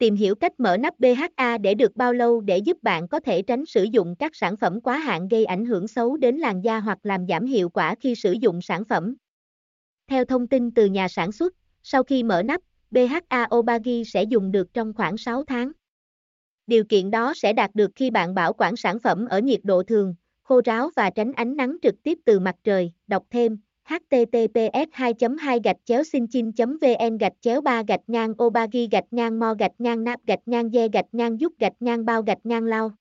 Tìm hiểu cách mở nắp BHA để được bao lâu để giúp bạn có thể tránh sử dụng các sản phẩm quá hạn gây ảnh hưởng xấu đến làn da hoặc làm giảm hiệu quả khi sử dụng sản phẩm. Theo thông tin từ nhà sản xuất, sau khi mở nắp, BHA Obagi sẽ dùng được trong khoảng 6 tháng. Điều kiện đó sẽ đạt được khi bạn bảo quản sản phẩm ở nhiệt độ thường, khô ráo và tránh ánh nắng trực tiếp từ mặt trời. Đọc thêm https 2 2 gạch chéo xin chin vn gạch chéo 3 gạch ngang obagi gạch ngang mo gạch ngang nap gạch ngang de gạch ngang giúp gạch ngang bao gạch ngang lao